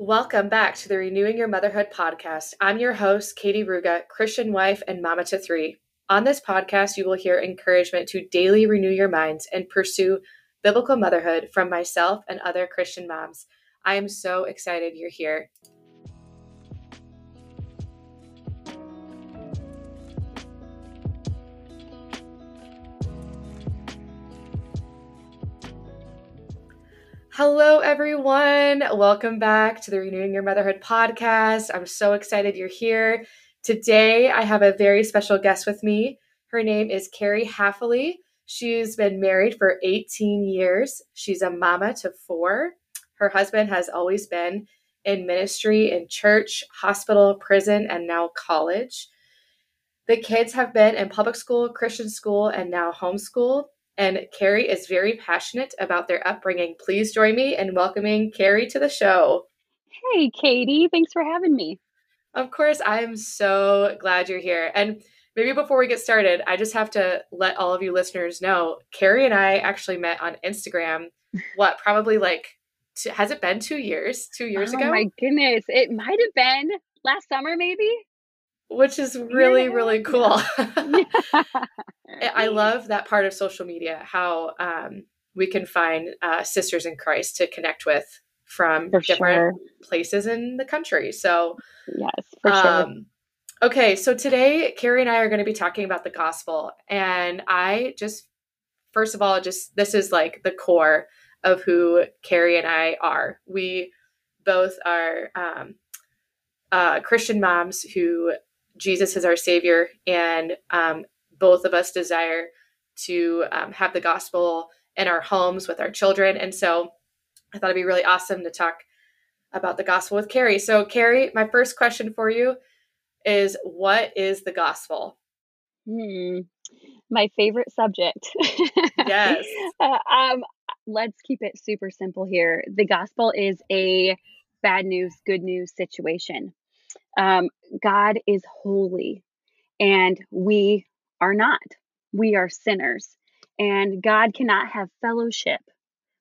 Welcome back to the Renewing Your Motherhood podcast. I'm your host, Katie Ruga, Christian wife and mama to three. On this podcast, you will hear encouragement to daily renew your minds and pursue biblical motherhood from myself and other Christian moms. I am so excited you're here. Hello, everyone. Welcome back to the Renewing Your Motherhood podcast. I'm so excited you're here. Today, I have a very special guest with me. Her name is Kari Hafeli. She's been married for 18 years. She's a mama to four. Her husband has always been in ministry in church, hospital, prison, and now college. The kids have been in public school, Christian school, and now homeschool and Kari is very passionate about their upbringing. Please join me in welcoming Kari to the show. Hey, Katie. Thanks for having me. Of course, I am so glad you're here. And maybe before we get started, I just have to let all of you listeners know Kari and I actually met on Instagram. What, probably like, has it been two years? Two years oh ago? Oh my goodness. It might have been last summer, maybe which is really yeah. really cool. Yeah. I love that part of social media how um, we can find uh, sisters in Christ to connect with from for different sure. places in the country. So yes, for um, sure. Okay, so today Kari and I are going to be talking about the gospel, and I just first of all, just this is like the core of who Kari and I are. We both are um, uh, Christian moms who Jesus is our Savior, and um, both of us desire to um, have the gospel in our homes with our children. And so I thought it'd be really awesome to talk about the gospel with Kari. So, Kari, my first question for you is what is the gospel? Hmm. My favorite subject. Yes. uh, um, let's keep it super simple here. The gospel is a bad news, good news situation. Um, God is holy and we are not. We are sinners. And God cannot have fellowship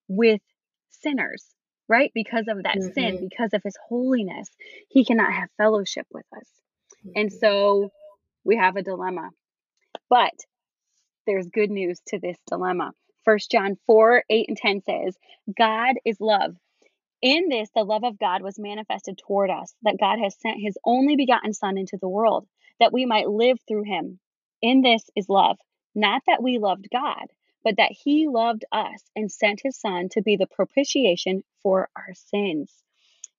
with sinners, right? Because of that mm-hmm. sin, because of his holiness, he cannot have fellowship with us. Mm-hmm. And so we have a dilemma. But there's good news to this dilemma. First John 4 8 and 10 says, God is love. In this, the love of God was manifested toward us, that God has sent his only begotten Son into the world, that we might live through him. In this is love, not that we loved God, but that he loved us and sent his Son to be the propitiation for our sins.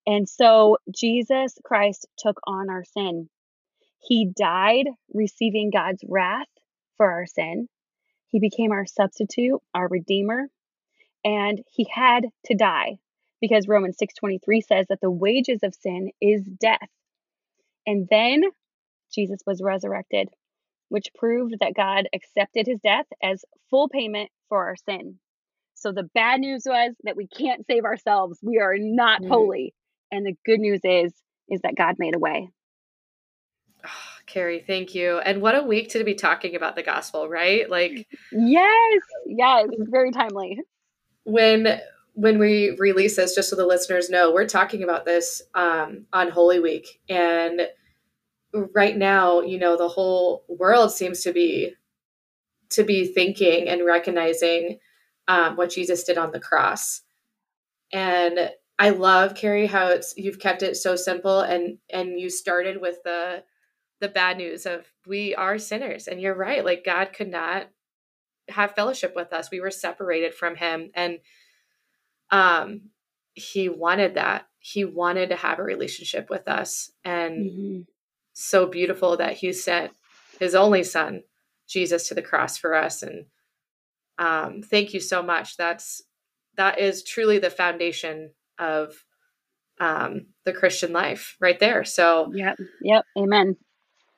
And so Jesus Christ took on our sin. He died, receiving God's wrath for our sin. He became our substitute, our redeemer, and he had to die because Romans 6:23 says that the wages of sin is death. And then Jesus was resurrected, which proved that God accepted his death as full payment for our sin. So the bad news was that we can't save ourselves. We are not mm. holy. And the good news is is that God made a way. Oh, Kari, thank you. And what a week to be talking about the gospel, right? Like Yes, yes, very timely. When when we release this, just so the listeners know, we're talking about this um, on Holy Week. And right now, you know, the whole world seems to be to be thinking and recognizing um, what Jesus did on the cross. And I love Kari how it's you've kept it so simple and and you started with the the bad news of we are sinners and you're right like God could not have fellowship with us we were separated from him and um, he wanted that. He wanted to have a relationship with us. And mm-hmm. so beautiful that he sent his only son, Jesus, to the cross for us. And um, thank you so much. That's that is truly the foundation of um, the Christian life right there. So yep, yep, amen.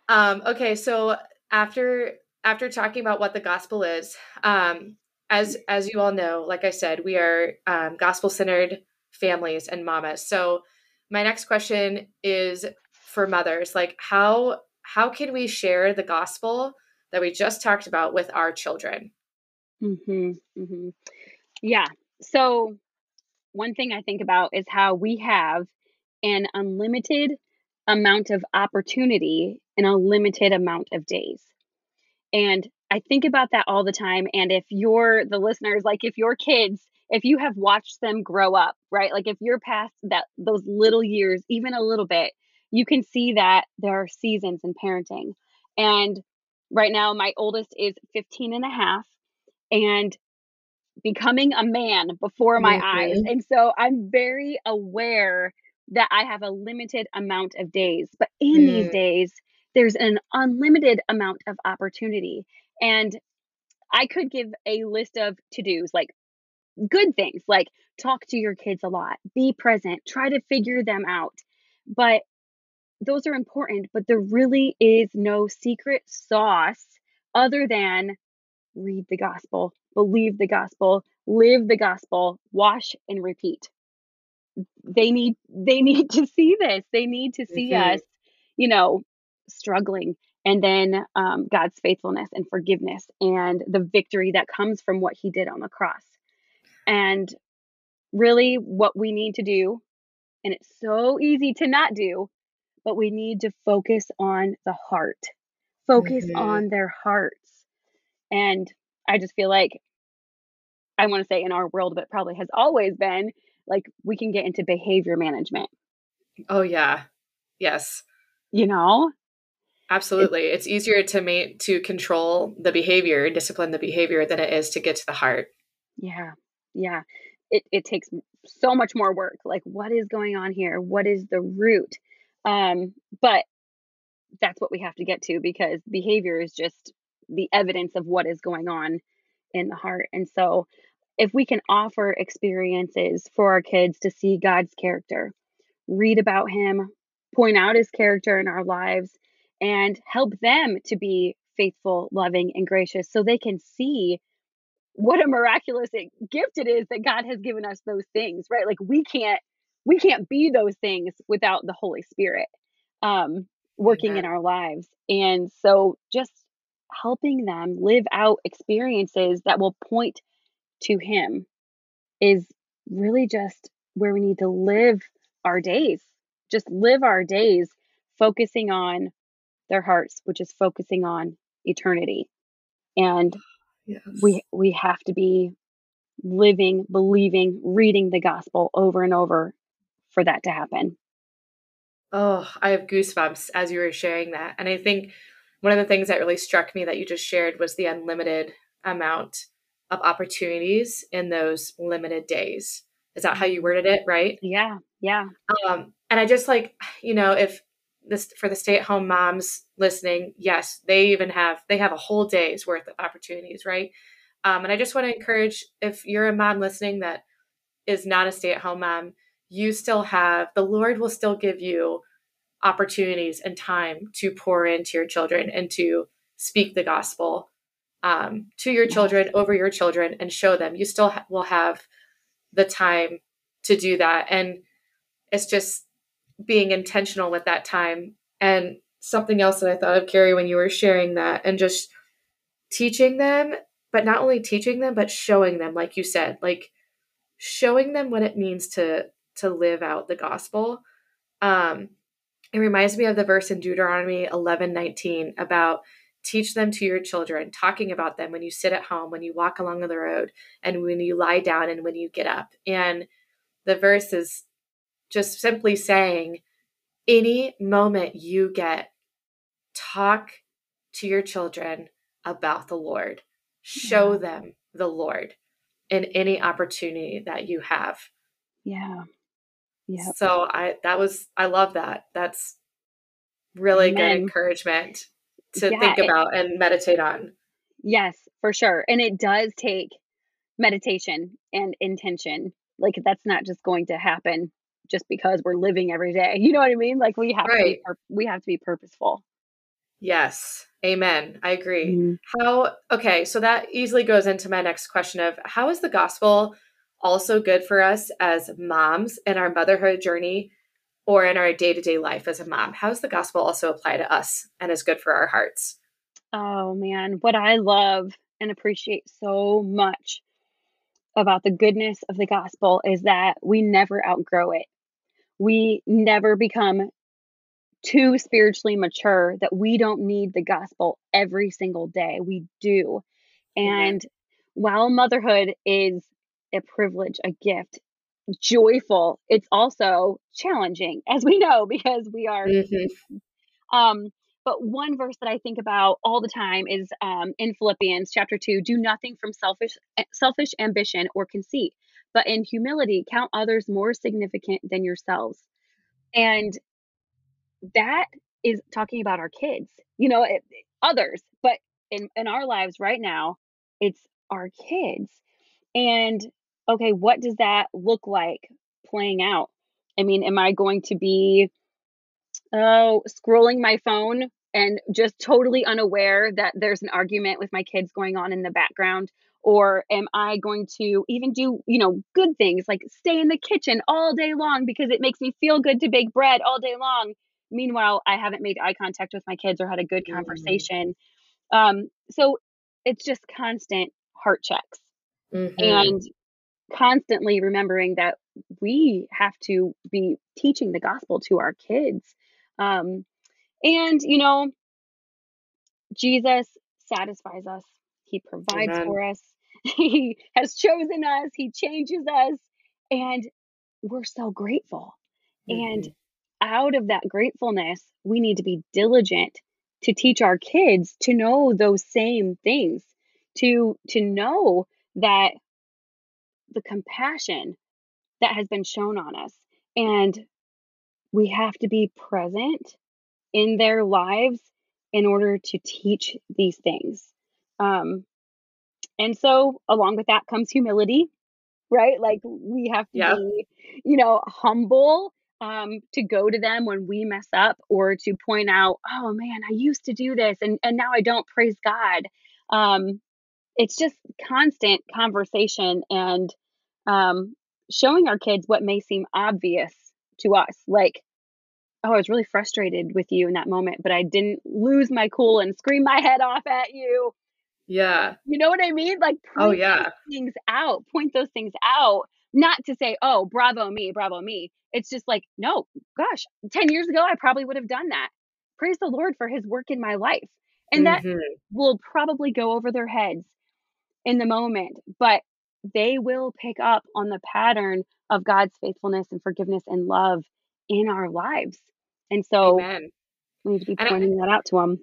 Um, okay, so after after talking about what the gospel is, um, as as you all know, like I said, we are um, gospel centered families and mamas. So my next question is for mothers, like how how can we share the gospel that we just talked about with our children? Mm-hmm, mm-hmm. Yeah. So one thing I think about is how we have an unlimited amount of opportunity in a limited amount of days. And I think about that all the time. And if you're the listeners, like if your kids, if you have watched them grow up, right? Like if you're past that those little years, even a little bit, you can see that there are seasons in parenting. And right now my oldest is 15 and a half and becoming a man before my mm-hmm. eyes. And so I'm very aware that I have a limited amount of days. But in mm. these days, there's an unlimited amount of opportunity. And I could give a list of to dos, like good things, like talk to your kids a lot, be present, try to figure them out. But those are important, but there really is no secret sauce other than read the gospel, believe the gospel, live the gospel, wash and repeat. They need they need to see this. They need to see mm-hmm. us, you know, struggling and then um, God's faithfulness and forgiveness and the victory that comes from what he did on the cross. And really what we need to do and it's so easy to not do, but we need to focus on the heart. Focus mm-hmm. on their hearts. And I just feel like I want to say in our world, but probably has always been like we can get into behavior management. Oh yeah. Yes. You know? Absolutely. It's, easier to make to control the behavior, discipline the behavior than it is to get to the heart. Yeah. Yeah. It it takes so much more work. Like what is going on here? What is the root? Um, but that's what we have to get to because behavior is just the evidence of what is going on in the heart. And so if we can offer experiences for our kids to see God's character, read about him, point out his character in our lives, and help them to be faithful, loving, and gracious so they can see what a miraculous gift it is that God has given us those things, right? Like we can't we can't be those things without the Holy Spirit um working in our lives. And so just helping them live out experiences that will point to Him is really just where we need to live our days. Just live our days focusing on their hearts, which is focusing on eternity. And yes. we we have to be living, believing, reading the gospel over and over for that to happen. Oh, I have goosebumps as you were sharing that. And I think one of the things that really struck me that you just shared was the unlimited amount of opportunities in those limited days. Is that how you worded it, right? Yeah, yeah. Um, and I just like, you know, if this for the stay-at-home moms listening, yes, they even have they have a whole day's worth of opportunities, right? Um, and I just want to encourage if you're a mom listening that is not a stay-at-home mom, you still have the Lord will still give you opportunities and time to pour into your children and to speak the gospel um, to your children over your children and show them. You still ha- will have the time to do that. And it's just being intentional with that time and something else that i thought of Kari when you were sharing that and just teaching them but not only teaching them but showing them like you said like showing them what it means to to live out the gospel um it reminds me of the verse in deuteronomy 11 19 about teach them to your children, talking about them when you sit at home, when you walk along the road, and when you lie down and when you get up. And the verse is just simply saying, any moment you get, talk to your children about the Lord, show yeah. them the Lord in any opportunity that you have. Yeah. Yeah. So I that was I love that. That's really Amen. good encouragement to yeah, think about it, and meditate on. Yes, for sure. And it does take meditation and intention. Like that's not just going to happen just because we're living every day. You know what I mean? Like we have right. to be, we have to be purposeful. Yes. Amen. I agree. Mm-hmm. How okay, so that easily goes into my next question of how is the gospel also good for us as moms in our motherhood journey or in our day to day life as a mom? How does the gospel also apply to us and is good for our hearts? Oh man, what I love and appreciate so much about the goodness of the gospel is that we never outgrow it. We never become too spiritually mature that we don't need the gospel every single day. We do. And while motherhood is a privilege, a gift, joyful, it's also challenging, as we know, because we are. Mm-hmm. Um, but one verse that I think about all the time is um, in Philippians chapter two: "Do nothing from selfish eh, selfish ambition or conceit, but in humility count others more significant than yourselves." And that is talking about our kids, you know, it, others, but in in our lives right now, it's our kids. And okay, what does that look like playing out? I mean, am I going to be oh, scrolling my phone and just totally unaware that there's an argument with my kids going on in the background? Or am I going to even do, you know, good things like stay in the kitchen all day long because it makes me feel good to bake bread all day long? Meanwhile, I haven't made eye contact with my kids or had a good mm-hmm. conversation. Mm-hmm. Um, so it's just constant heart checks mm-hmm. and constantly remembering that we have to be teaching the gospel to our kids. Um, and, you know, Jesus satisfies us, He provides Amen. for us, He has chosen us, He changes us, and we're so grateful. Mm-hmm. And out of that gratefulness, we need to be diligent to teach our kids to know those same things, to to know that the compassion that has been shown on us and we have to be present in their lives in order to teach these things. Um, and so, along with that comes humility, right? Like we have to yeah. be, you know, humble um, to go to them when we mess up or to point out, oh man, I used to do this and, and now I don't praise God. Um, it's just constant conversation and um, showing our kids what may seem obvious to us. Like, oh, I was really frustrated with you in that moment, but I didn't lose my cool and scream my head off at you. Yeah. You know what I mean? Like, oh, yeah. things out, point those things out, not to say, oh, bravo me, bravo me. It's just like, no, gosh, 10 years ago, I probably would have done that. Praise the Lord for his work in my life. And mm-hmm. that will probably go over their heads in the moment, but they will pick up on the pattern of God's faithfulness and forgiveness and love in our lives. And so Amen. we need to be pointing I, that out to them.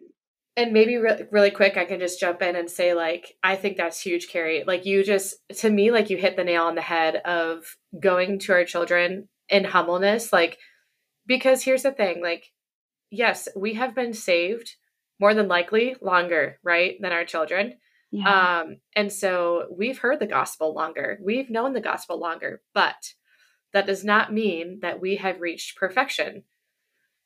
And maybe re- really quick, I can just jump in and say, like, I think that's huge, Kari. Like, you just, to me, like, you hit the nail on the head of going to our children in humbleness. Like, because here's the thing, like, yes, we have been saved more than likely longer, right, than our children. Yeah. Um, and so we've heard the gospel longer, we've known the gospel longer, but that does not mean that we have reached perfection.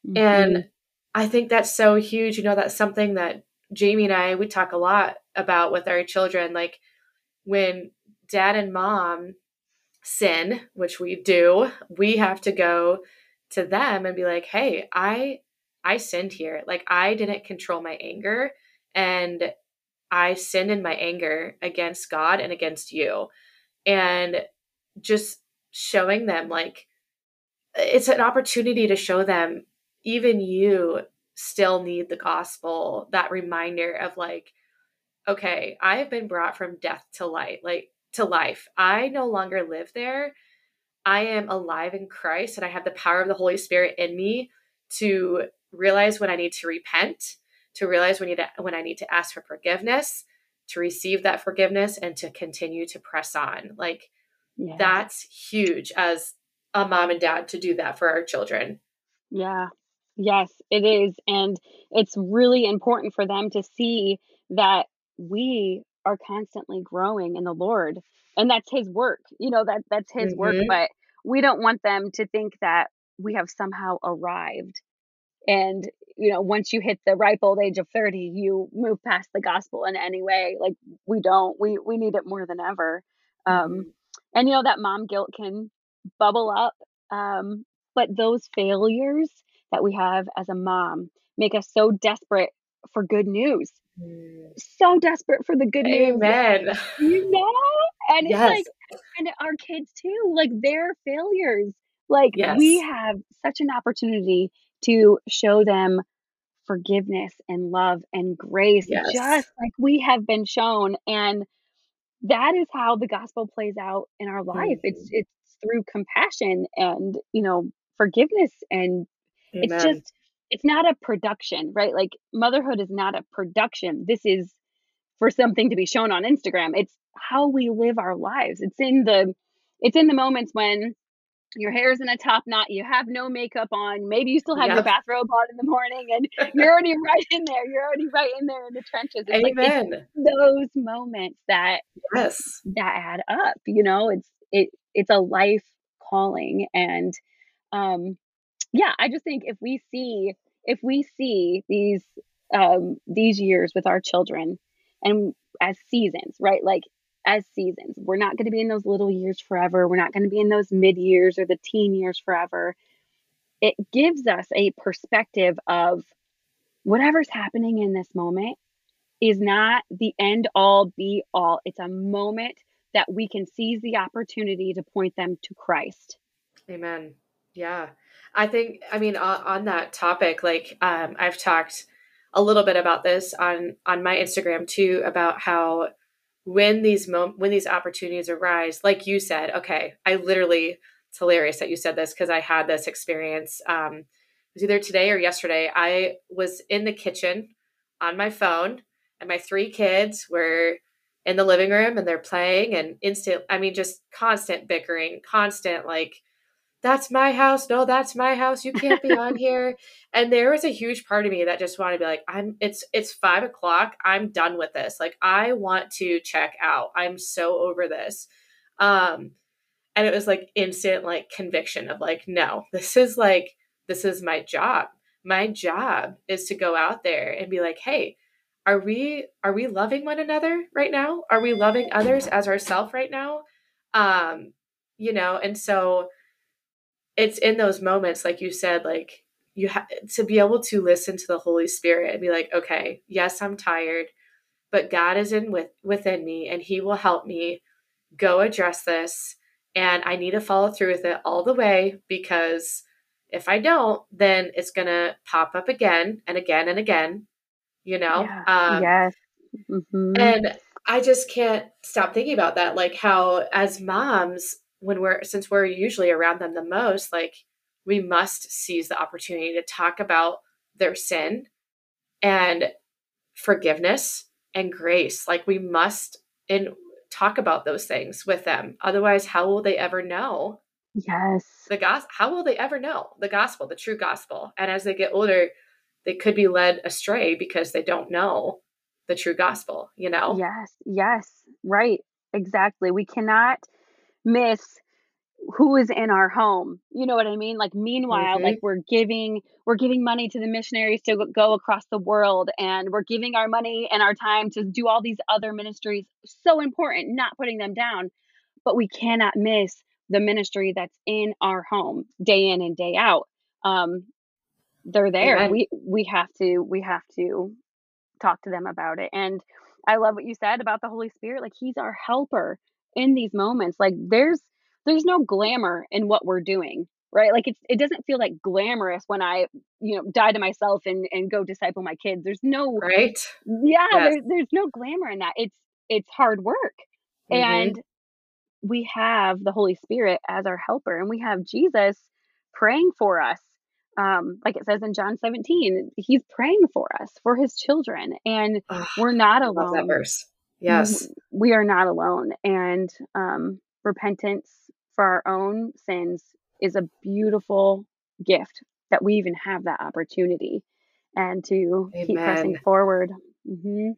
Mm-hmm. And I think that's so huge. You know, that's something that Jamie and I, we talk a lot about with our children. Like when dad and mom sin, which we do, we have to go to them and be like, hey, I I sinned here. Like I didn't control my anger and I sinned in my anger against God and against you. And just showing them like it's an opportunity to show them even you still need the gospel, that reminder of like, okay, I have been brought from death to light, like to life. I no longer live there. I am alive in Christ and I have the power of the Holy Spirit in me to realize when I need to repent to realize when, you to, when I need to ask for forgiveness, to receive that forgiveness, and to continue to press on. Like, yes. that's huge as a mom and dad to do that for our children. Yeah. Yes, it is. And it's really important for them to see that we are constantly growing in the Lord. And that's his work. You know, that that's his mm-hmm. work, but we don't want them to think that we have somehow arrived and you know once you hit the ripe old age of 30 you move past the gospel in any way like we don't we we need it more than ever um mm-hmm. and you know that mom guilt can bubble up um but those failures that we have as a mom make us so desperate for good news mm. so desperate for the good Amen. news you know and yes. it's like and our kids too like their failures Like Yes. we have such an opportunity to show them forgiveness and love and grace Yes. just like we have been shown and that is how the gospel plays out in our life. It's Mhm. it's through compassion and, you know, forgiveness and it's just it's not a production, right? Like motherhood is not a production. This is for something to be shown on Instagram. It's how we live our lives. It's in the it's in the moments when your hair's in a top knot, you have no makeup on, maybe you still have your bathrobe on in the morning and you're already right in there. You're already right in there in the trenches. It's like it's those moments that Yes. that add up you know it's it it's a life calling and um yeah i just think if we see if we see these um these years with our children and as seasons right like as seasons we're not going to be in those little years forever we're not going to be in those mid years or the teen years forever it gives us a perspective of whatever's happening in this moment is not the end all be all. It's a moment that we can seize the opportunity to point them to Christ. Amen. Yeah. I think I mean on, on that topic like um I've talked a little bit about this on on my Instagram too about how when these mom- when these opportunities arise like you said okay I literally it's hilarious that you said this because I had this experience um it was either today or yesterday I was in the kitchen on my phone and my three kids were in the living room and they're playing and instant I mean just constant bickering constant like that's my house. No, that's my house. You can't be on here. And there was a huge part of me that just wanted to be like, I'm it's it's five o'clock. I'm done with this. Like I want to check out. I'm so over this. Um and it was like instant like conviction of like, no, this is like this is my job. My job is to go out there and be like, hey, are we are we loving one another right now? Are we loving others as ourselves right now? Um, you know, and so it's in those moments like you said like you have to be able to listen to the holy spirit and be like okay yes i'm tired but god is in with within me and he will help me go address this and i need to follow through with it all the way because if i don't then it's going to pop up again and again and again you know Yeah. um yes. hmm and I just can't stop thinking about that. Like how as moms, when we're since we're usually around them the most, like we must seize the opportunity to talk about their sin and forgiveness and grace. Like we must and talk about those things with them. Otherwise, how will they ever know Yes. the gospel? How will they ever know the gospel, the true gospel? And as they get older, they could be led astray because they don't know the true gospel, you know? Yes. Yes. Right. Exactly. We cannot miss who is in our home. You know what I mean? Like meanwhile, Mhm. like we're giving we're giving money to the missionaries to go- across the world and we're giving our money and our time to do all these other ministries. So important, not putting them down, but we cannot miss the ministry that's in our home day in and day out. Um they're there. Amen. We we have to we have to talk to them about it. And I love what you said about the Holy Spirit. Like he's our helper in these moments. Like there's there's no glamour in what we're doing, right? Like it's it doesn't feel like glamorous when I, you know, die to myself and and go disciple my kids. There's no Right? yeah, Yes. there's there's no glamour in that. It's it's hard work. Mhm. And we have the Holy Spirit as our helper and we have Jesus praying for us. Um, like it says in John 17, he's praying for us, for his children, and we're not I love that alone. Yes. We are not alone. And um, repentance for our own sins is a beautiful gift that we even have that opportunity and to keep pressing Amen. forward. hmm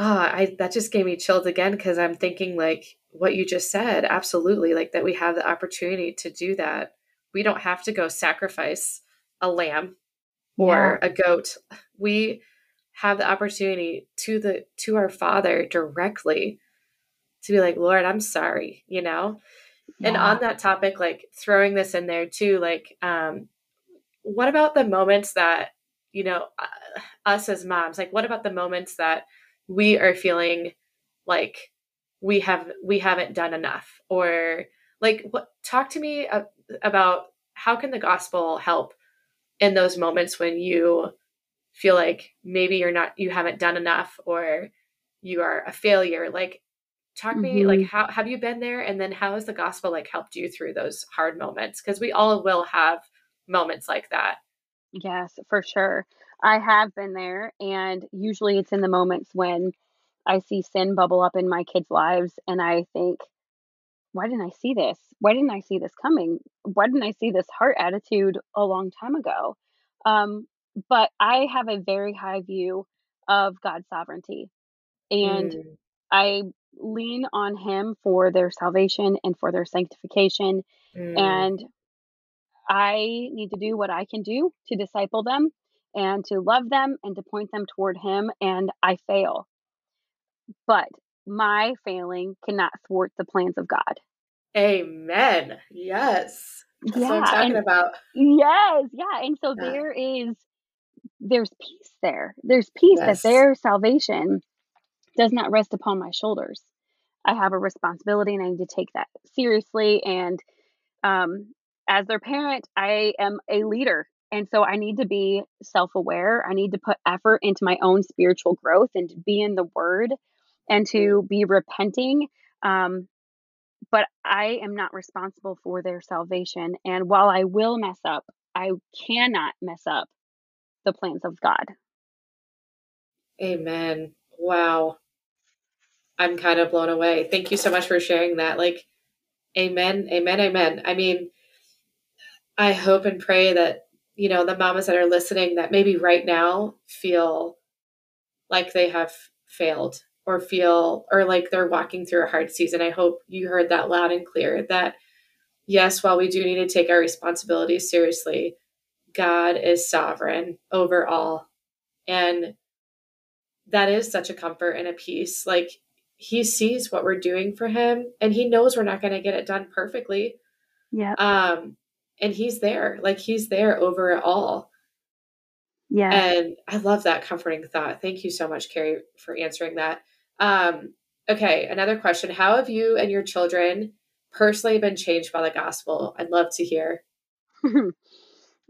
Ah, I that just gave me chills again because I'm thinking like what you just said. Absolutely, like that we have the opportunity to do that. We don't have to go sacrifice a lamb Yeah. or a goat. We have the opportunity to the to our Father directly to be like, Lord, I'm sorry, you know. And on that topic, like throwing this in there too, like, um, what about the moments that you know uh, us as moms? Like, what about the moments that we are feeling like we have we haven't done enough, or like, what? Talk to me about how can the gospel help in those moments when you feel like maybe you're not you haven't done enough or you are a failure like talk mm-hmm. me like how have you been there and then how has the gospel like helped you through those hard moments because we all will have moments like that yes for sure i have been there and usually it's in the moments when i see sin bubble up in my kids lives and i think why didn't I see this? Why didn't I see this coming? Why didn't I see this heart attitude a long time ago? Um, but I have a very high view of God's sovereignty. And mm. I lean on Him for their salvation and for their sanctification. Mm. And I need to do what I can do to disciple them and to love them and to point them toward Him. And I fail. But my failing cannot thwart the plans of God. Amen. Yes. That's yeah, what I'm talking and, about. Yes, yeah. And so yeah. there is there's peace there. There's peace yes. that their salvation does not rest upon my shoulders. I have a responsibility and I need to take that seriously. And um, as their parent, I am a leader. And so I need to be self aware. I need to put effort into my own spiritual growth and to be in the word and to be repenting. Um, but I am not responsible for their salvation. And while I will mess up, I cannot mess up the plans of God. Amen. Wow. I'm kind of blown away. Thank you so much for sharing that. Like, amen, amen, amen. I mean, I hope and pray that, you know, the mamas that are listening that maybe right now feel like they have failed or feel or like they're walking through a hard season. I hope you heard that loud and clear that yes, while we do need to take our responsibilities seriously, God is sovereign over all. And that is such a comfort and a peace. Like he sees what we're doing for him and he knows we're not going to get it done perfectly. Yeah. Um and he's there. Like he's there over it all. Yeah. And I love that comforting thought. Thank you so much Kari for answering that. Um, okay, another question. How have you and your children personally been changed by the gospel? I'd love to hear.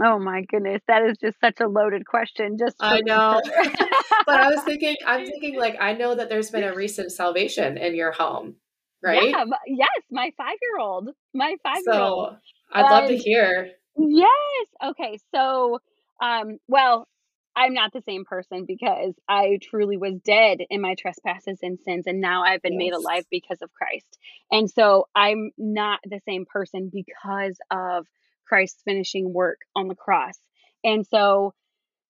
oh my goodness, that is just such a loaded question. Just I know. but I was thinking, I'm thinking like I know that there's been a recent salvation in your home, right? Yeah, yes, my five year old. My five year old. So I'd love to hear. Yes. Okay. So um, well, I'm not the same person because I truly was dead in my trespasses and sins, and now I've been yes. made alive because of Christ. And so I'm not the same person because of Christ's finishing work on the cross. And so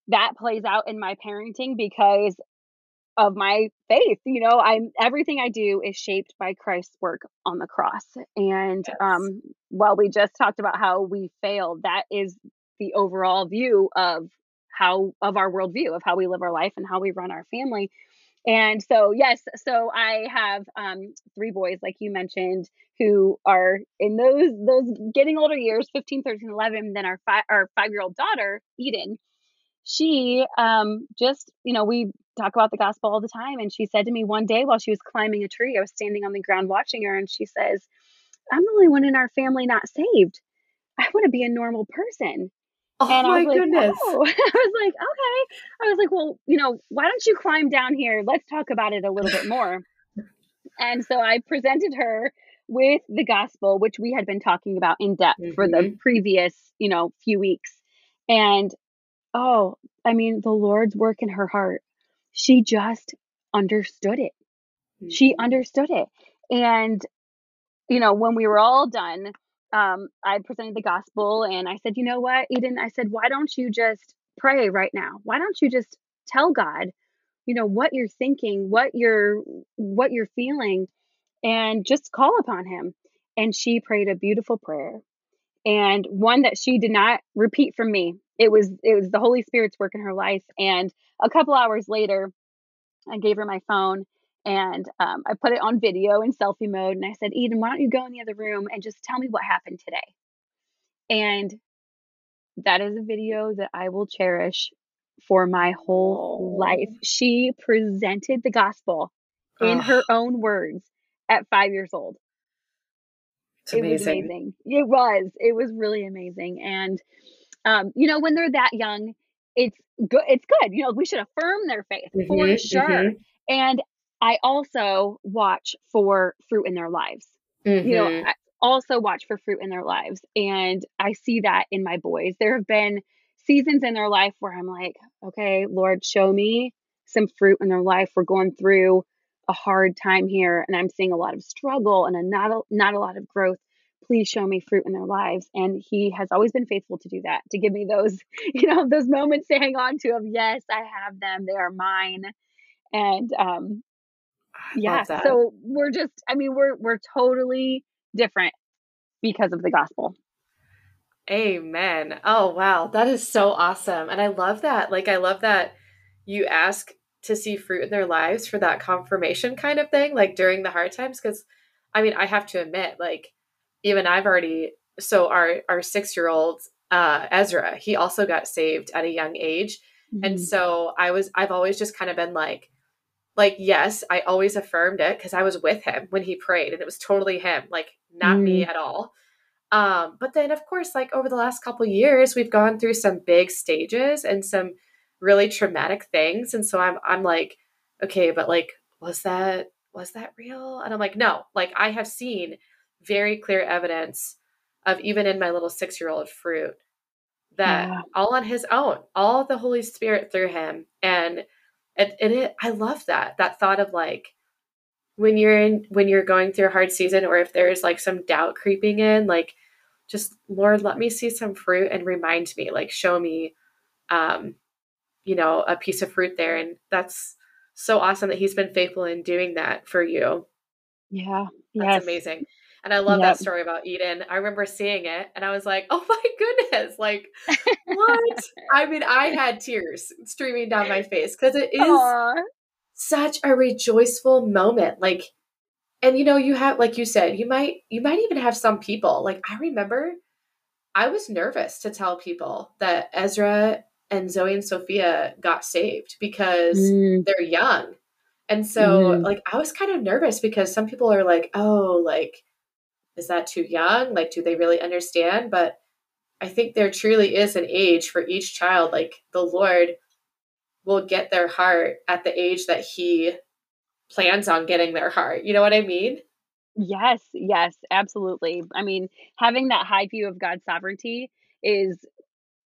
that plays out in my parenting because of my faith. You know, I'm everything I do is shaped by Christ's work on the cross. And yes. um, while we just talked about how we failed, that is the overall view of how of our worldview of how we live our life and how we run our family and so yes so i have um, three boys like you mentioned who are in those those getting older years 15 13 11 then our five our five year old daughter eden. She um, just you know we talk about the gospel all the time and she said to me one day while she was climbing a tree i was standing on the ground watching her and she says i'm the only one in our family not saved. I want to be a normal person Oh and my I was like, goodness. Oh. I was like, okay. I was like, well, you know, why don't you climb down here? Let's talk about it a little bit more. and so I presented her with the gospel, which we had been talking about in depth mm-hmm. for the mm-hmm. previous, you know, few weeks. And oh, I mean, the Lord's work in her heart. She just understood it. Mm-hmm. She understood it. And, you know, when we were all done, um, I presented the gospel and I said, you know what, Eden, I said, why don't you just pray right now? Why don't you just tell God, you know, what you're thinking, what you're what you're feeling, and just call upon him. And she prayed a beautiful prayer. And one that she did not repeat from me. It was it was the Holy Spirit's work in her life. And a couple hours later, I gave her my phone and um, I put it on video in selfie mode. And I said, Eden, why don't you go in the other room and just tell me what happened today? And that is a video that I will cherish for my whole oh. life. She presented the gospel in her own words at five years old. it was amazing. It was. It was really amazing. And um, you know, when they're that young, it's good. It's good. You know, we should affirm their faith mm-hmm, for sure. Mm-hmm. And I also watch for fruit in their lives. Mm-hmm. You know, mm-hmm. I also watch for fruit in their lives. And I see that in my boys. There have been seasons in their life where I'm like, okay, Lord, show me some fruit in their life. We're going through a hard time here and I'm seeing a lot of struggle and a not a, not a lot of growth. Please show me fruit in their lives. And he has always been faithful to do that, to give me those, you know, those moments to hang on to of yes, I have them. They are mine. And um yeah, so we're just I mean, we're we're totally different because of the gospel. Amen. Oh wow, that is so awesome. And I love that. Like I love that you ask to see fruit in their lives for that confirmation kind of thing, like during the hard times. Cause I mean, I have to admit, like, even I've already, so our, our six year old, uh, Ezra, he also got saved at a young age. Mm-hmm. And so I was, I've always just kind of been like, like, yes, I always affirmed it because I was with him when he prayed and it was totally him, like, not mm-hmm. me at all. Um, but then, of course, like over the last couple years, we've gone through some big stages and some really traumatic things and so i'm i'm like okay but like was that was that real and i'm like no like i have seen very clear evidence of even in my little 6-year-old fruit that yeah. all on his own all the holy spirit through him and and, and it i love that that thought of like when you're in when you're going through a hard season or if there's like some doubt creeping in like just lord let me see some fruit and remind me like show me um you know, a piece of fruit there. And that's so awesome that he's been faithful in doing that for you. Yeah. That's yes. amazing. And I love yep. that story about Eden. I remember seeing it and I was like, oh my goodness, like, what? I mean, I had tears streaming down my face because it is Aww. such a rejoiceful moment. Like, and you know, you have, like you said, you might, you might even have some people. Like, I remember I was nervous to tell people that Ezra and Zoe and Sophia got saved because mm. they're young. And so mm. like I was kind of nervous because some people are like, "Oh, like is that too young? Like do they really understand?" But I think there truly is an age for each child. Like the Lord will get their heart at the age that he plans on getting their heart. You know what I mean? Yes, yes, absolutely. I mean, having that high view of God's sovereignty is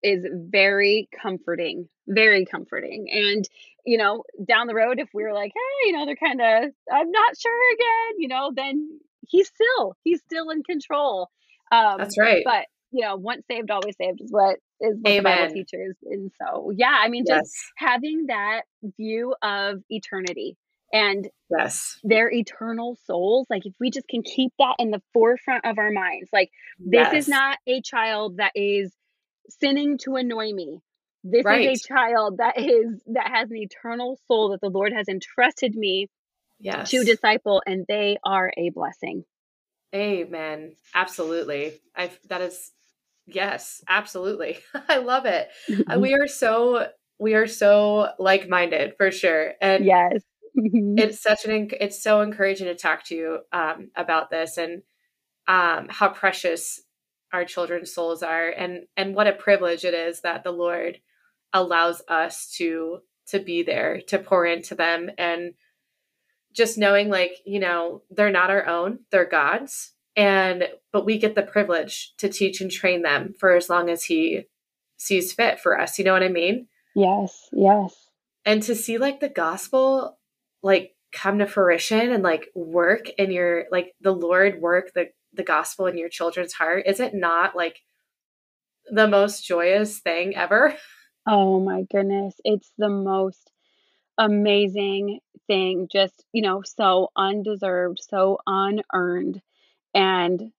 is very comforting, very comforting. And, you know, down the road, if we are like, hey, you know, they're kind of, I'm not sure again, you know, then he's still, he's still in control. Um, That's right. But, you know, once saved, always saved is what is what Amen. the Bible teaches. And so, yeah, I mean, just yes. having that view of eternity and yes their eternal souls like if we just can keep that in the forefront of our minds like this yes. is not a child that is sinning to annoy me. This right. is a child that is that has an eternal soul that the Lord has entrusted me yes. to disciple, and they are a blessing. Amen. Absolutely. I that is yes, absolutely. I love it. Mm-hmm. we are so we are so like minded for sure, and yes, it's such an it's so encouraging to talk to you um, about this and um, how precious our children's souls are and and what a privilege it is that the lord allows us to to be there to pour into them and just knowing like you know they're not our own they're god's and but we get the privilege to teach and train them for as long as he sees fit for us you know what i mean? Yes yes. And to see like the gospel like come to fruition and like work in your like the lord work the the gospel in your children's heart is it not like the most joyous thing ever? Oh my goodness it's the most amazing thing just you know so undeserved so unearned and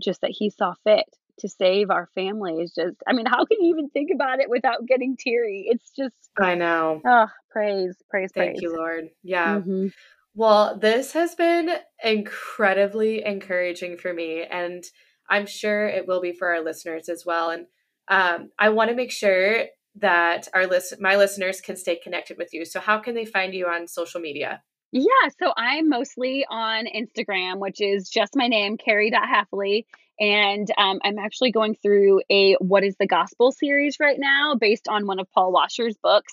just that he saw fit to save our family is just i mean how can you even think about it without getting teary it's just i know oh praise praise thank praise. you lord yeah mm-hmm. Well, this has been incredibly encouraging for me, and I'm sure it will be for our listeners as well. And um, I want to make sure that our list, my listeners, can stay connected with you. So, how can they find you on social media? Yeah, so I'm mostly on Instagram, which is just my name, Kari.Hafeli. And um, I'm actually going through a What is the Gospel series right now based on one of Paul Washer's books.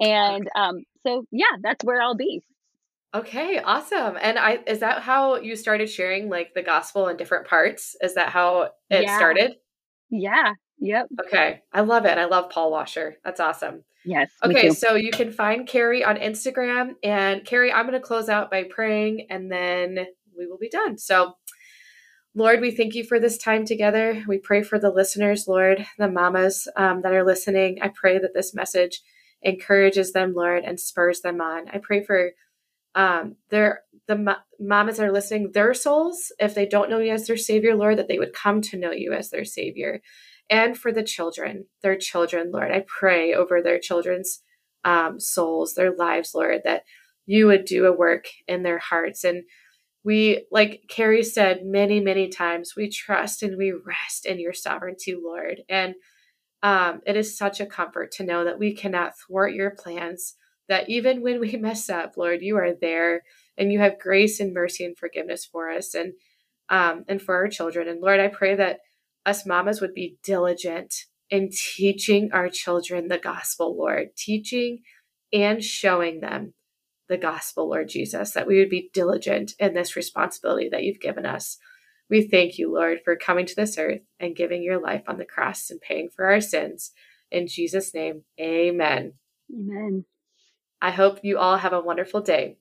And um, so, yeah, that's where I'll be. Okay, awesome. And I is that how you started sharing like the gospel in different parts? Is that how it Yeah, started? yeah, yep, Okay. I love it. I love Paul Washer. That's awesome. yes, Okay, so you can find Kari on Instagram. And Kari, I'm going to close out by praying and then we will be done. So, Lord, we thank you for this time together. We pray for the listeners, Lord, the mamas um, that are listening. I pray that this message encourages them, Lord, and spurs them on. I pray for um, their the ma- mamas that are listening, their souls, if they don't know you as their savior, Lord, that they would come to know you as their savior. And for the children, their children, Lord, I pray over their children's um, souls, their lives, Lord, that you would do a work in their hearts and we, like Kari said many, many times, we trust and we rest in your sovereignty, Lord. And um, it is such a comfort to know that we cannot thwart your plans, that even when we mess up, Lord, you are there and you have grace and mercy and forgiveness for us and um, and for our children. And Lord, I pray that us mamas would be diligent in teaching our children the gospel, Lord, teaching and showing them the gospel, Lord Jesus, that we would be diligent in this responsibility that you've given us. We thank you, Lord, for coming to this earth and giving your life on the cross and paying for our sins. In Jesus' name, amen. Amen. I hope you all have a wonderful day.